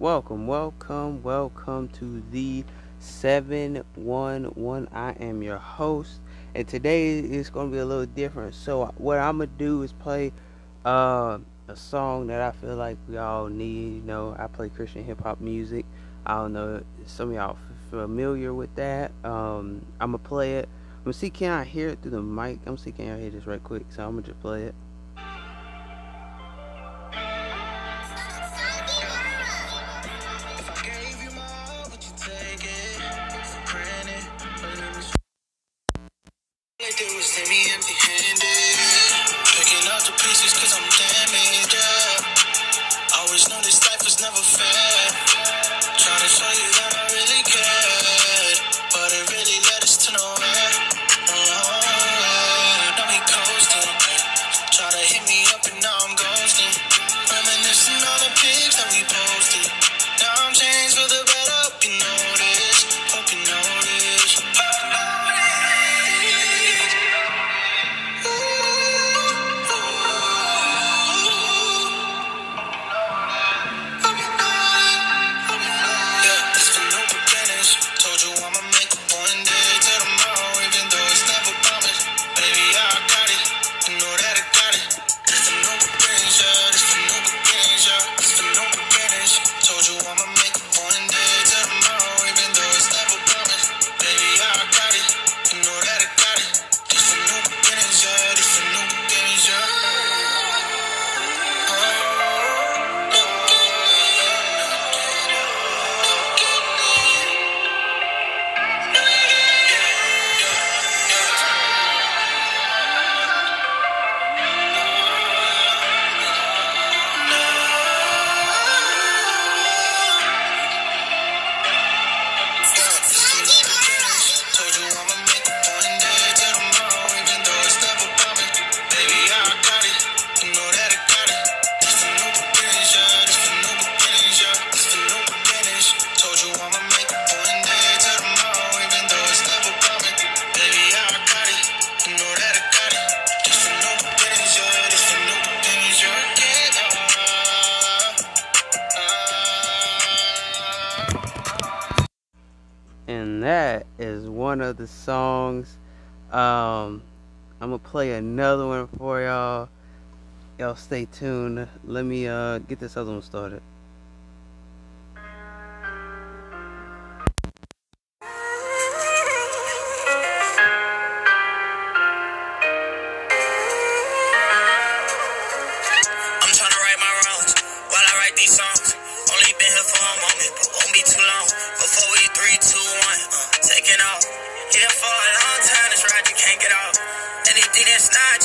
welcome, welcome, welcome to the 711. I am your host, and today is going to be a little different. So, what I'm going to do is play uh, a song that I feel like we all need. You know, I play Christian hip hop music. I don't know, some of y'all familiar with that. Um, I'm going to play it. I'm going to see, can I hear it through the mic? I'm going to see, can I hear this right quick? So, I'm going to just play it. Of the songs. Um, I'm gonna play another one for y'all. Y'all stay tuned. Let me uh, get this other one started.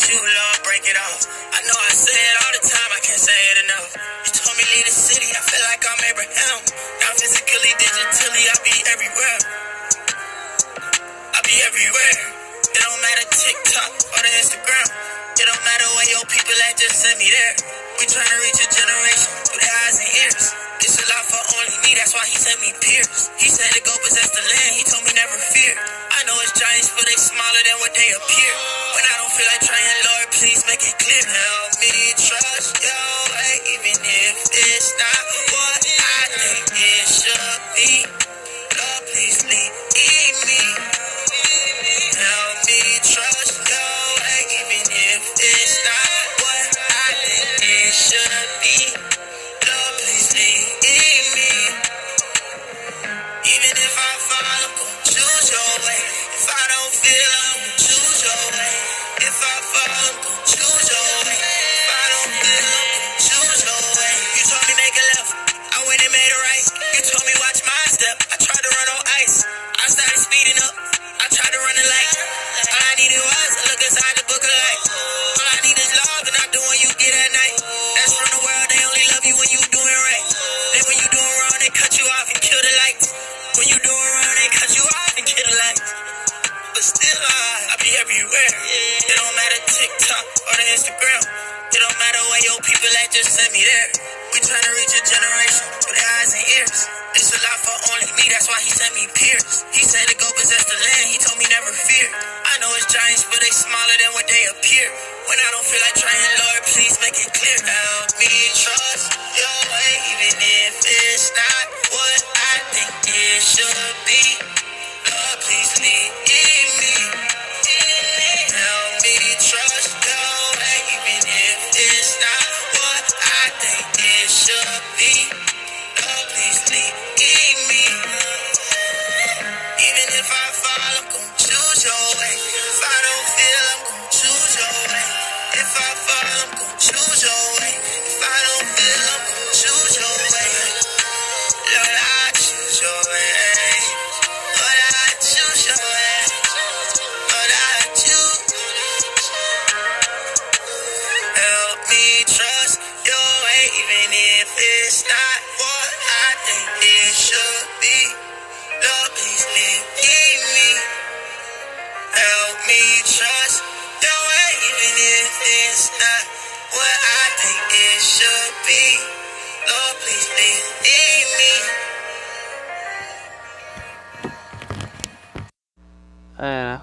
You, Lord, break it off. I know I say it all the time, I can't say it enough. You told me leave the city, I feel like I'm Abraham. Now physically, digitally, I be everywhere. I be everywhere. It don't matter TikTok or the Instagram. It don't matter where your people at, just send me there. We tryna reach a generation through their eyes and ears. This a lot for only me, that's why he sent me peers. He said to go possess the land, he told me never fear. Know it's giants, but they smaller than what they appear. When I don't feel like trying, Lord, please make it clear. Help me trust your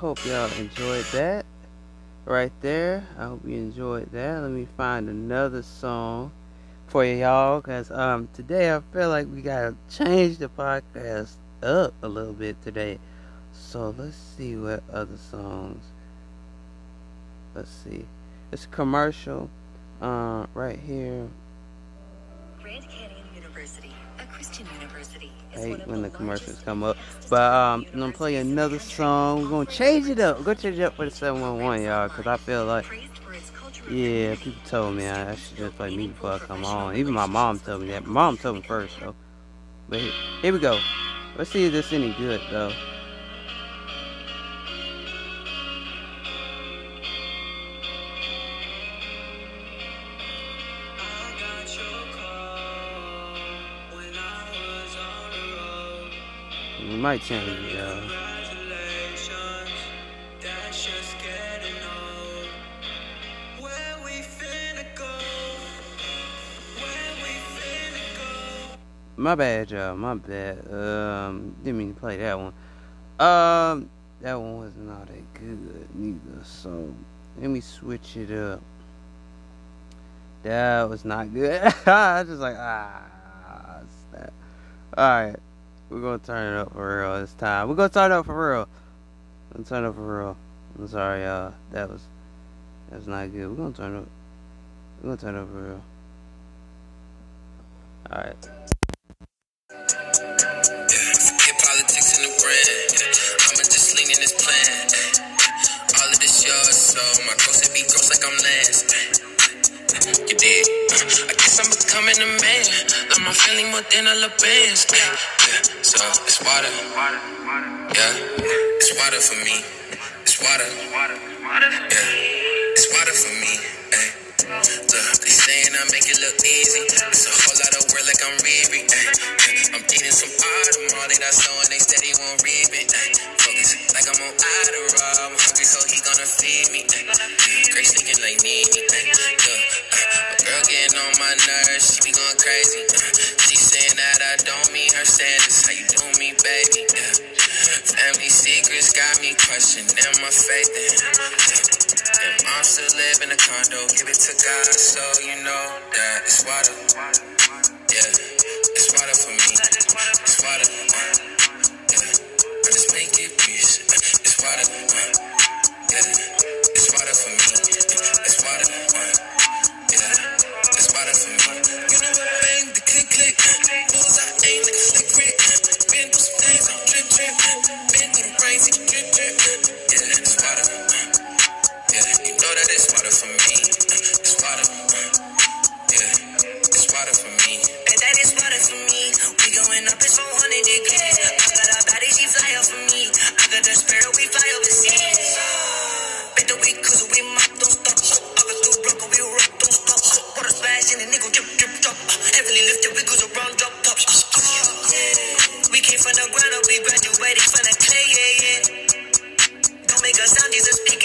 hope y'all enjoyed that right there. I hope you enjoyed that. Let me find another song for y'all because um today I feel like we gotta change the podcast up a little bit today. So let's see what other songs. Let's see. It's commercial uh, right here. Canyon I hate when the commercials come up. But um, I'm gonna play another in the country. song. We're gonna change it up. Go change it up for the 711, y'all, because I feel like, praised for its cultural yeah, people told me I, I should just play me before I come on. Even my mom told me that. Mom told me first, though. But here, here we go. Let's see if this any good, though. We might change it, y'all. My bad, y'all. My bad. Um, didn't mean to play that one. Um, that one wasn't all that good neither. So let me switch it up. That was not good. I was just like ah, snap. All right, we're gonna turn it up for real this time. We're gonna turn it up for real. We're gonna turn it up for real. I'm sorry, y'all. That was that was not good. We're gonna turn it up. We're gonna turn it up for real. All right. Forget politics and the brand. I'ma just lean in this plan. All of this yours, so my gross it be gross like I'm Lance. You did. I guess I'm becoming a man. Love my family more than I love. Yeah, so it's water. Yeah, it's water for me. It's water. Yeah, it's water for me. Ay. Look, they saying I make it look easy. It's a whole lot of work like I'm Riri. ay. Eh. I'm eating some all that I saw and they steady won't read me. Eh. ay. Like I'm on Adderall. I'm hungry, so he gonna feed me. Great sneaking like uh, my girl getting on my nerves, she be going crazy. She saying that I don't mean her standards. How you do me, baby? Family secrets got me questioning my faith. And mom still live in a condo, give it to God, so you know that it's water. Yeah, it's water for me. It's water. Water. Yeah, it's water for me. It's water.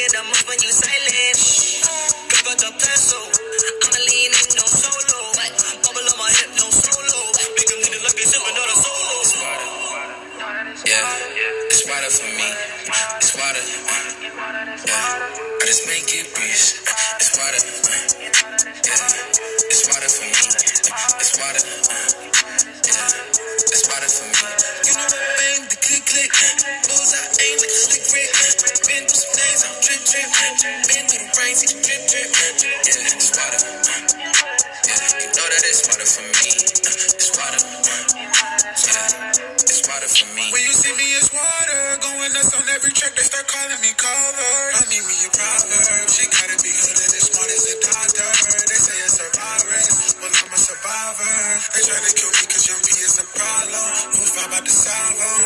Speaking the most when you silent. Girl got the pencil. I'ma lean in, no solo. Bubble on my hip, no solo. It a solo. It's water. Yeah, it's water for me. It's water. Yeah, I just make it breeze. It's water. Yeah, it's water for me. It's water. Been through the brains, see the drip drip. Yeah, it's water. Yeah, you know that it's water for me. It's water. Yeah, it's water for me. When you see me, it's water. Going nuts on every track, they start calling me cover. I need me a proverb. She gotta be good, as smart as a doctor. They say it's a virus. Well, I'm a survivor. They try to kill me cause young me is a problem. Who's about to solve her?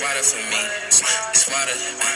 water for me. It's water.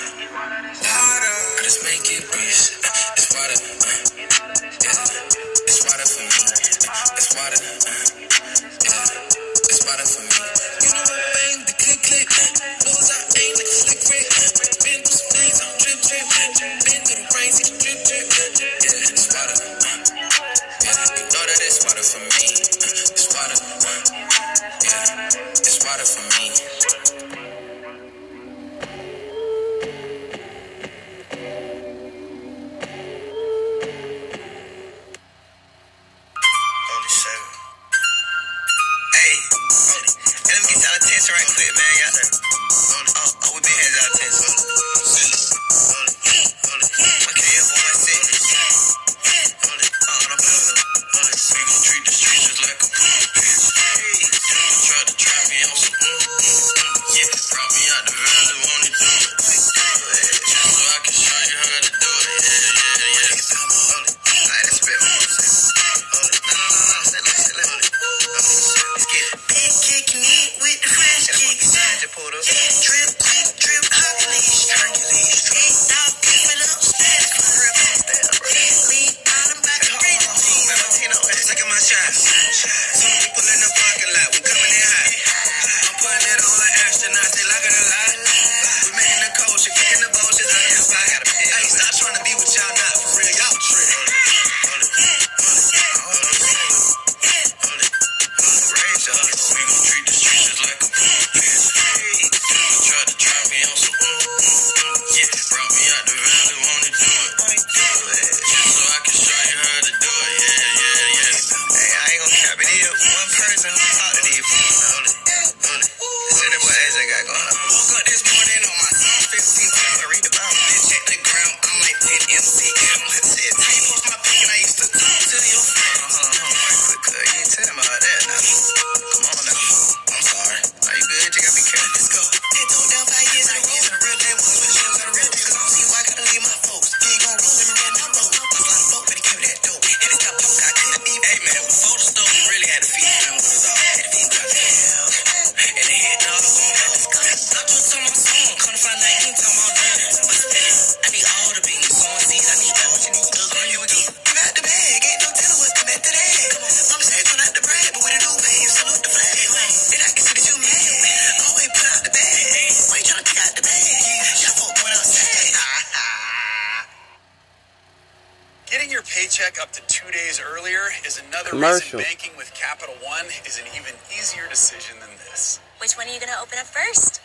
commercial. banking with Capital One is an even easier decision than this. Which one are you going to open up first?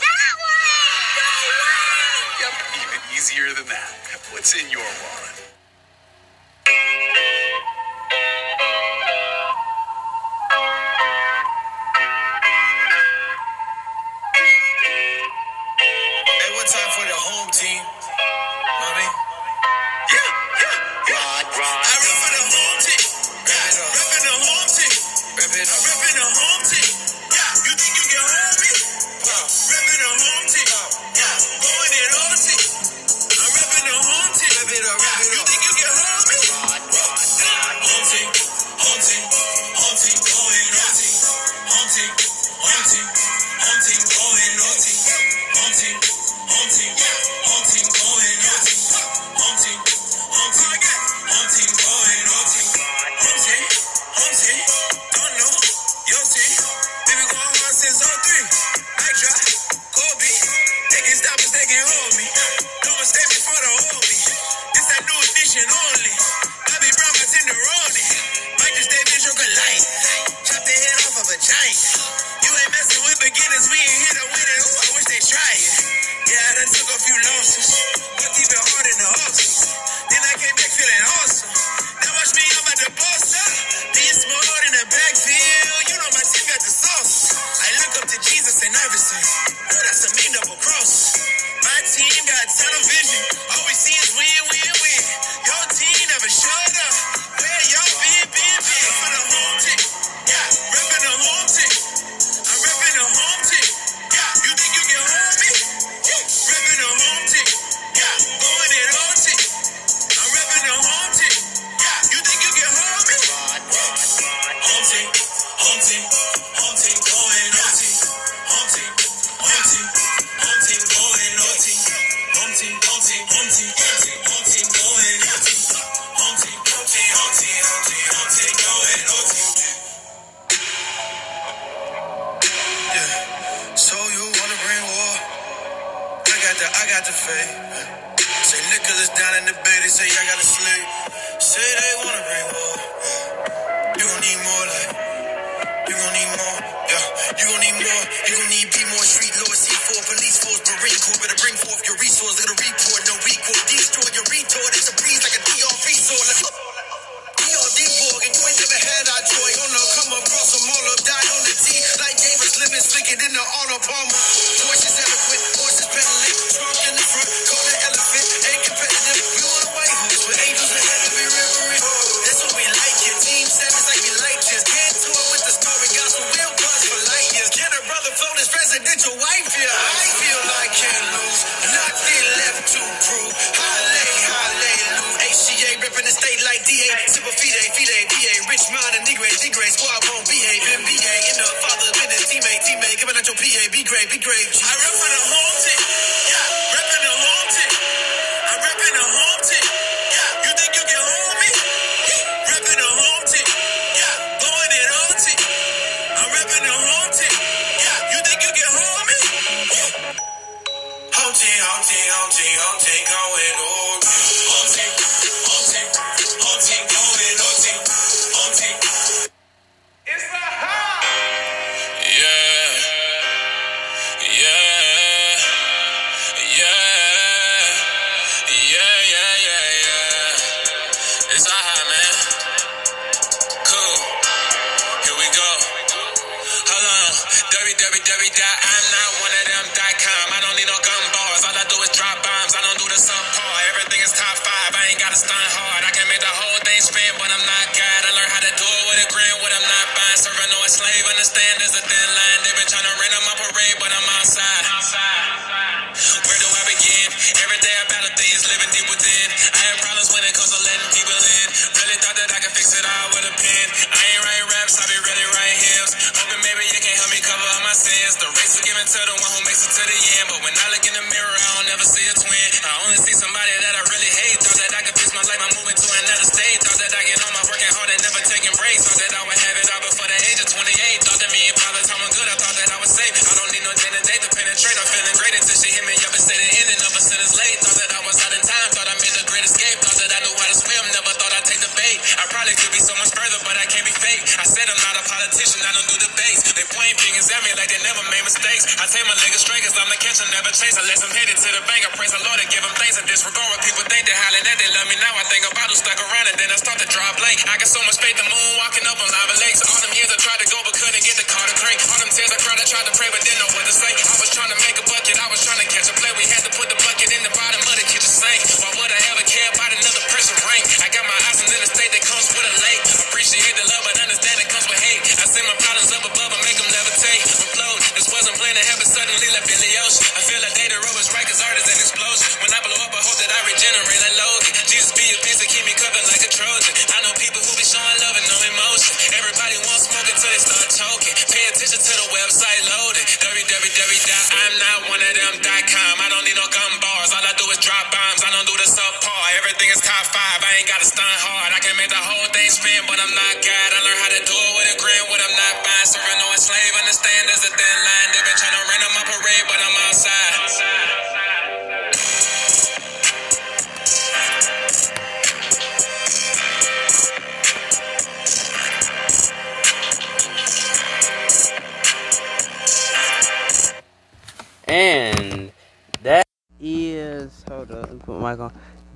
That one! No way! Yep, even easier than that. What's in your wallet? vacation only. Bobby Brown my tenderoni. Might just that bitch look light, Chop the head off of a giant. You ain't messing with beginners. We ain't here to win it. Ooh, I wish they try it. Yeah, I done took a few losses. Worked even hard in the offseason. Then I came back feeling awesome. Now watch me, I'm at the boss up. smart in the backfield. You know my team got the sauce. I look up to Jesus and Iverson. That's a mean double cross. My team got television. vision. I got the faith. Say Nicholas down in the bay, they say I gotta praise you. Jerry face. I take my niggas straight cause I'm the catcher. Never chase. Unless I'm headed to the bank, I praise the Lord and give them thanks. I disregard what people think, they hollering that they love me now. I think about to stuck around and then I start to draw a blank. I got so much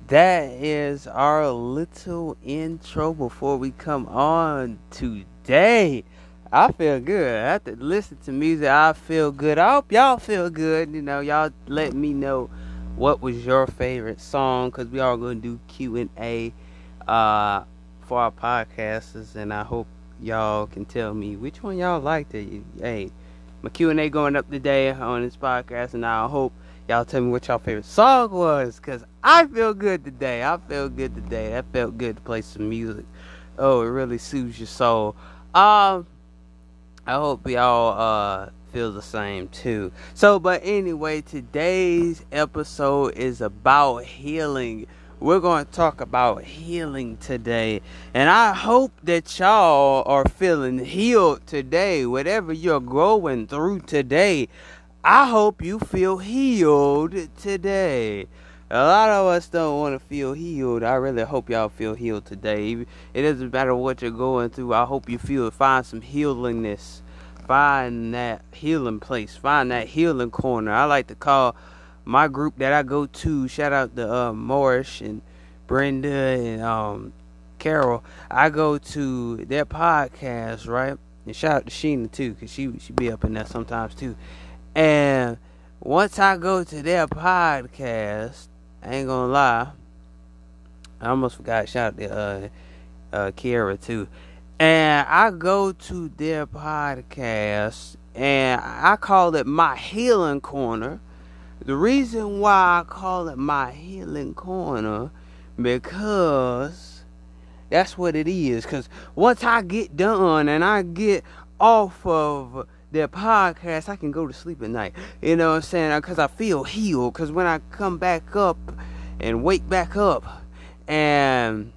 That is our little intro before we come on today. I feel good. I have to listen to music. I feel good. I hope y'all feel good. You know, y'all let me know what was your favorite song because we are going to do Q and A uh, for our podcasters, and I hope y'all can tell me which one y'all liked. It. Hey, my Q and A going up today on this podcast, and I hope y'all tell me what y'all favorite song was because I feel good today. I feel good today. That felt good to play some music. Oh, it really soothes your soul. Um, I hope y'all uh feel the same too. So, but anyway, today's episode is about healing. We're going to talk about healing today. And I hope that y'all are feeling healed today. Whatever you're going through today, I hope you feel healed today. A lot of us don't want to feel healed. I really hope y'all feel healed today. It doesn't matter what you're going through. I hope you feel find some healingness. Find that healing place. Find that healing corner. I like to call my group that I go to. Shout out to uh, Morris and Brenda and um, Carol. I go to their podcast, right? And shout out to Sheena too, cause she she be up in there sometimes too. And once I go to their podcast, I ain't gonna lie. I almost forgot shout out to uh uh Kiara too. And I go to their podcast and I call it my healing corner. The reason why I call it my healing corner because that's what it is. Cause once I get done and I get off of their podcast, I can go to sleep at night. You know what I'm saying? Uh, because I feel healed. Because when I come back up and wake back up, and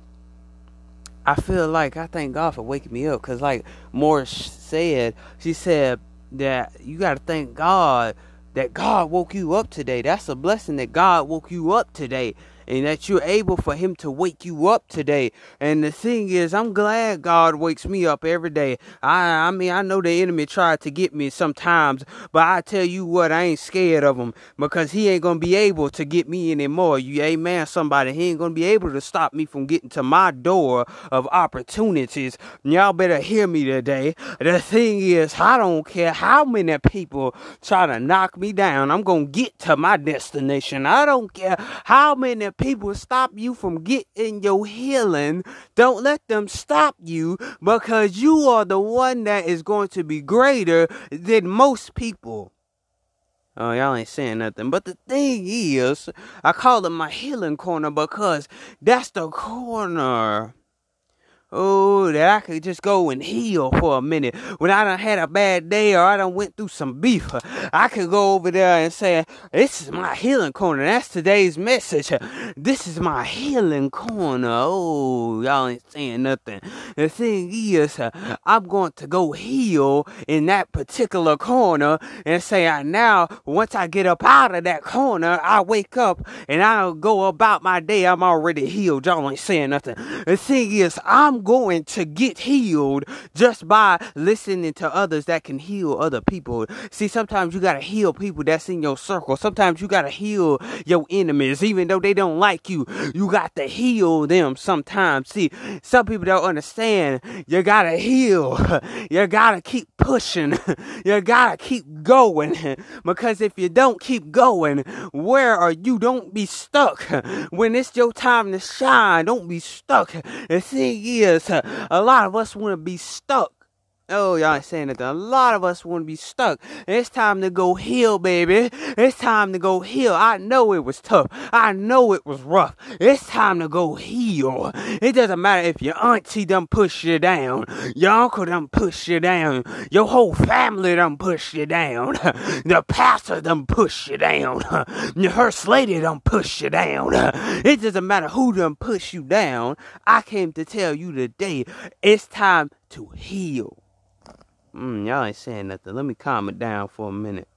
I feel like I thank God for waking me up. Because, like Morris said, she said that you got to thank God that God woke you up today. That's a blessing that God woke you up today and that you're able for him to wake you up today. And the thing is, I'm glad God wakes me up every day. I I mean, I know the enemy tried to get me sometimes, but I tell you what, I ain't scared of him because he ain't gonna be able to get me anymore. You amen somebody. He ain't gonna be able to stop me from getting to my door of opportunities. Y'all better hear me today. The thing is, I don't care how many people try to knock me down. I'm gonna get to my destination. I don't care how many people stop you from getting your healing, don't let them stop you because you are the one that is going to be greater than most people. Oh, y'all ain't saying nothing. But the thing is, I call it my healing corner because that's the corner Oh, that I could just go and heal for a minute. When I done had a bad day or I done went through some beef, I could go over there and say, This is my healing corner. That's today's message. This is my healing corner. Oh, y'all ain't saying nothing. The thing is, I'm going to go heal in that particular corner and say, I now, once I get up out of that corner, I wake up and I'll go about my day. I'm already healed. Y'all ain't saying nothing. The thing is, I'm going to get healed just by listening to others that can heal other people. See, sometimes you gotta heal people that's in your circle. Sometimes you gotta heal your enemies, even though they don't like you. You got to heal them sometimes. See, some people don't understand. You gotta heal. You gotta keep pushing. You gotta keep going. Because if you don't keep going, where are you? Don't be stuck. When it's your time to shine, don't be stuck. The thing is, is a lot of us want to be stuck. Oh, y'all saying that. A lot of us want to be stuck. It's time to go heal, baby. It's time to go heal. I know it was tough. I know it was rough. It's time to go heal. It doesn't matter if your auntie done push you down, your uncle done push you down, your whole family done push you down, the pastor done push you down, your first lady done push you down. It doesn't matter who done push you down. I came to tell you today, it's time to heal. Mm, y'all ain't saying nothing. Let me calm it down for a minute.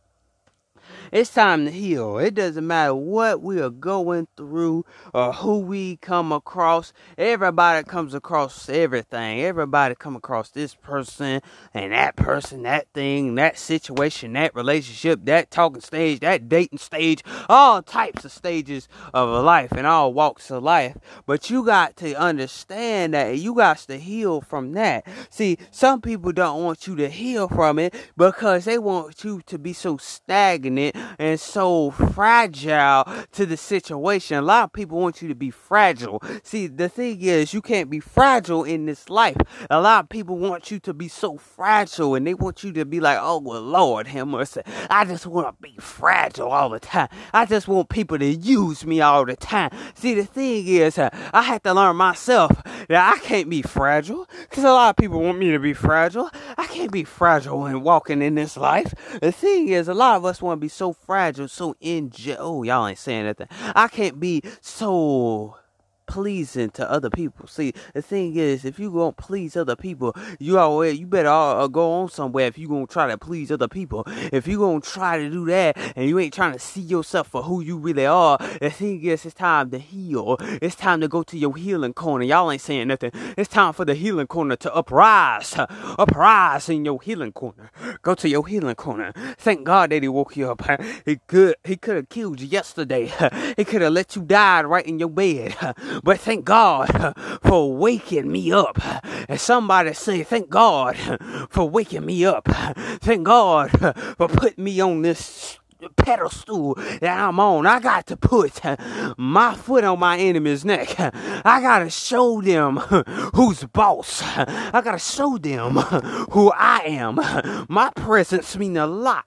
It's time to heal. It doesn't matter what we are going through or who we come across. Everybody comes across everything. Everybody come across this person and that person, that thing, that situation, that relationship, that talking stage, that dating stage, all types of stages of life and all walks of life. But you got to understand that you got to heal from that. See, some people don't want you to heal from it because they want you to be so stagnant and so fragile to the situation. A lot of people want you to be fragile. See, the thing is, you can't be fragile in this life. A lot of people want you to be so fragile and they want you to be like, oh, well, Lord, mercy. I just want to be fragile all the time. I just want people to use me all the time. See, the thing is, uh, I had to learn myself that I can't be fragile because a lot of people want me to be fragile. I can't be fragile when walking in this life. The thing is, a lot of us want be so fragile, so in Oh, y'all ain't saying nothing. I can't be so pleasing to other people. See, the thing is, if you gonna please other people, you always you better uh, go on somewhere. If you gonna try to please other people, if you gonna try to do that, and you ain't trying to see yourself for who you really are, the thing is, it's time to heal. It's time to go to your healing corner. Y'all ain't saying nothing. It's time for the healing corner to uprise, uprise in your healing corner. Go to your healing corner. Thank God that He woke you up. He could He could have killed you yesterday. He could have let you die right in your bed. But thank God for waking me up. And somebody say, Thank God for waking me up. Thank God for putting me on this pedestal that I'm on. I got to put my foot on my enemy's neck. I got to show them who's boss. I got to show them who I am. My presence mean a lot.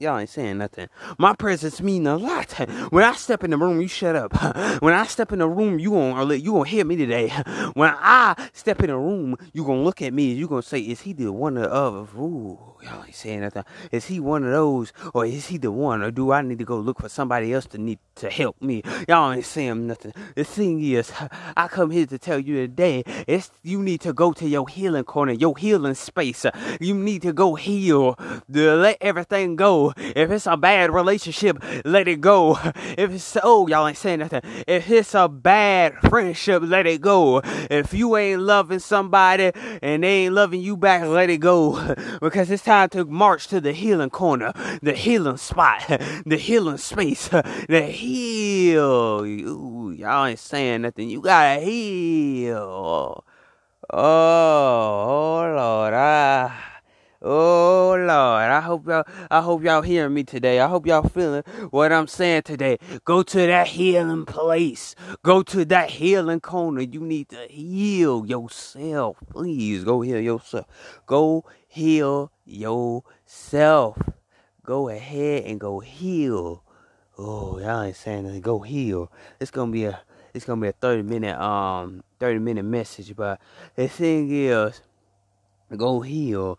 Y'all ain't saying nothing. My presence mean a lot. When I step in the room, you shut up. When I step in the room, you gonna you gonna hear me today. When I step in the room, you gonna look at me and you gonna say, "Is he the one of?" Ooh, y'all ain't saying nothing. Is he one of those, or is he the one, or do I need to go look for somebody else to need to help me? Y'all ain't saying nothing. The thing is, I come here to tell you today, it's you need to go to your healing corner, your healing space. You need to go heal, to let everything go. If it's a bad relationship, let it go. If it's oh y'all ain't saying nothing. If it's a bad friendship, let it go. If you ain't loving somebody and they ain't loving you back, let it go. Because it's time to march to the healing corner, the healing spot, the healing space, the heal. Ooh, y'all ain't saying nothing. You gotta heal. Oh, oh Lord, ah. I hope y'all I hope y'all hearing me today. I hope y'all feeling what I'm saying today. Go to that healing place. Go to that healing corner. You need to heal yourself. Please go heal yourself. Go heal yourself. Go ahead and go heal. Oh, y'all ain't saying nothing. Go heal. It's gonna be a it's gonna be a 30 minute um 30 minute message, but the thing is go heal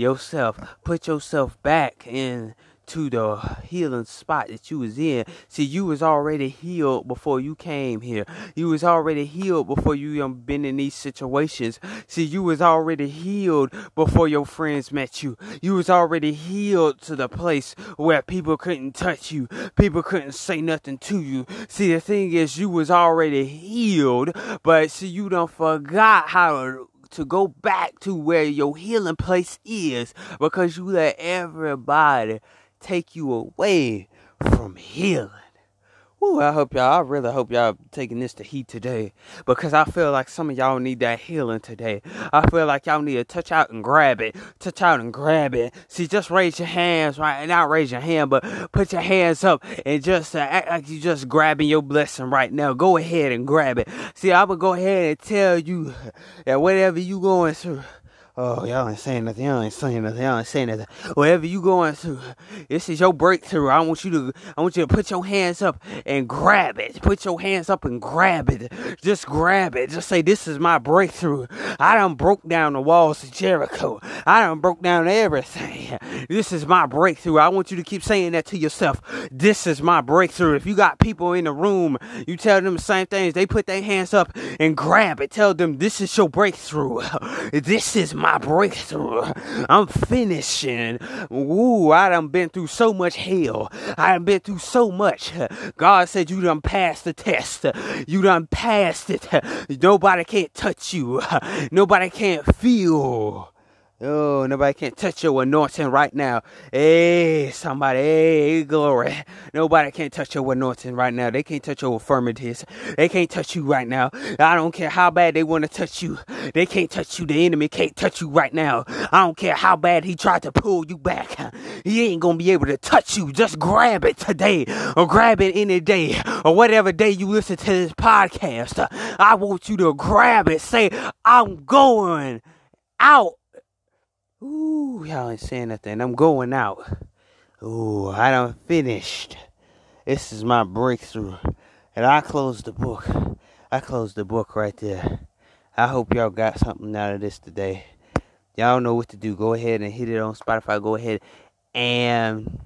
yourself, put yourself back in to the healing spot that you was in. See, you was already healed before you came here. You was already healed before you been in these situations. See, you was already healed before your friends met you. You was already healed to the place where people couldn't touch you. People couldn't say nothing to you. See, the thing is, you was already healed, but see, you don't forgot how to go back to where your healing place is because you let everybody take you away from healing. Ooh, I hope y'all, I really hope y'all taking this to heat today because I feel like some of y'all need that healing today. I feel like y'all need to touch out and grab it. Touch out and grab it. See, just raise your hands, right? Not raise your hand, but put your hands up and just uh, act like you just grabbing your blessing right now. Go ahead and grab it. See, I'm going to go ahead and tell you that whatever you going through, Oh, y'all ain't saying nothing. Y'all ain't saying nothing. Y'all ain't saying nothing. Whatever you going through, this is your breakthrough. I want you to, I want you to put your hands up and grab it. Put your hands up and grab it. Just grab it. Just say, this is my breakthrough. I done broke down the walls of Jericho. I done broke down everything. This is my breakthrough. I want you to keep saying that to yourself. This is my breakthrough. If you got people in the room, you tell them the same things. They put their hands up and grab it. Tell them, this is your breakthrough. This is my my breakthrough. I'm finishing. Ooh, I done been through so much hell. I done been through so much. God said you done passed the test. You done passed it. Nobody can't touch you. Nobody can't feel. Oh, nobody can't touch your anointing right now. Hey, somebody, hey, glory. Nobody can't touch your anointing right now. They can't touch your infirmities. They can't touch you right now. I don't care how bad they want to touch you. They can't touch you. The enemy can't touch you right now. I don't care how bad he tried to pull you back. He ain't gonna be able to touch you. Just grab it today or grab it any day or whatever day you listen to this podcast. I want you to grab it. Say, I'm going out Ooh, y'all ain't saying nothing. I'm going out. Ooh, I done finished. This is my breakthrough. And I closed the book. I closed the book right there. I hope y'all got something out of this today. Y'all know what to do. Go ahead and hit it on Spotify. Go ahead and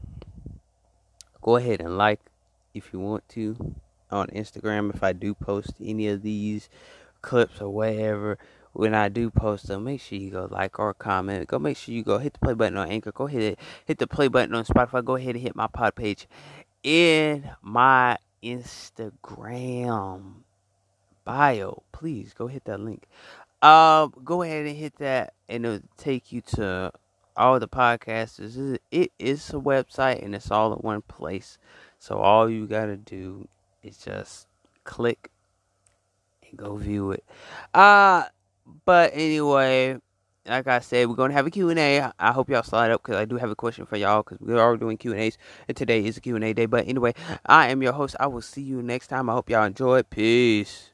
go ahead and like if you want to on Instagram if I do post any of these clips or whatever when I do post them, make sure you go like or comment. Go make sure you go hit the play button on Anchor. Go ahead hit the play button on Spotify. Go ahead and hit my pod page in my Instagram bio. Please go hit that link. Um, go ahead and hit that, and it'll take you to all the podcasters. It is a website, and it's all in one place. So all you gotta do is just click and go view it. Uh but anyway, like I said, we're gonna have a Q&A. I hope y'all slide up because I do have a question for y'all because we are doing Q&As and today is a Q&A day. But anyway, I am your host. I will see you next time. I hope y'all enjoy. Peace.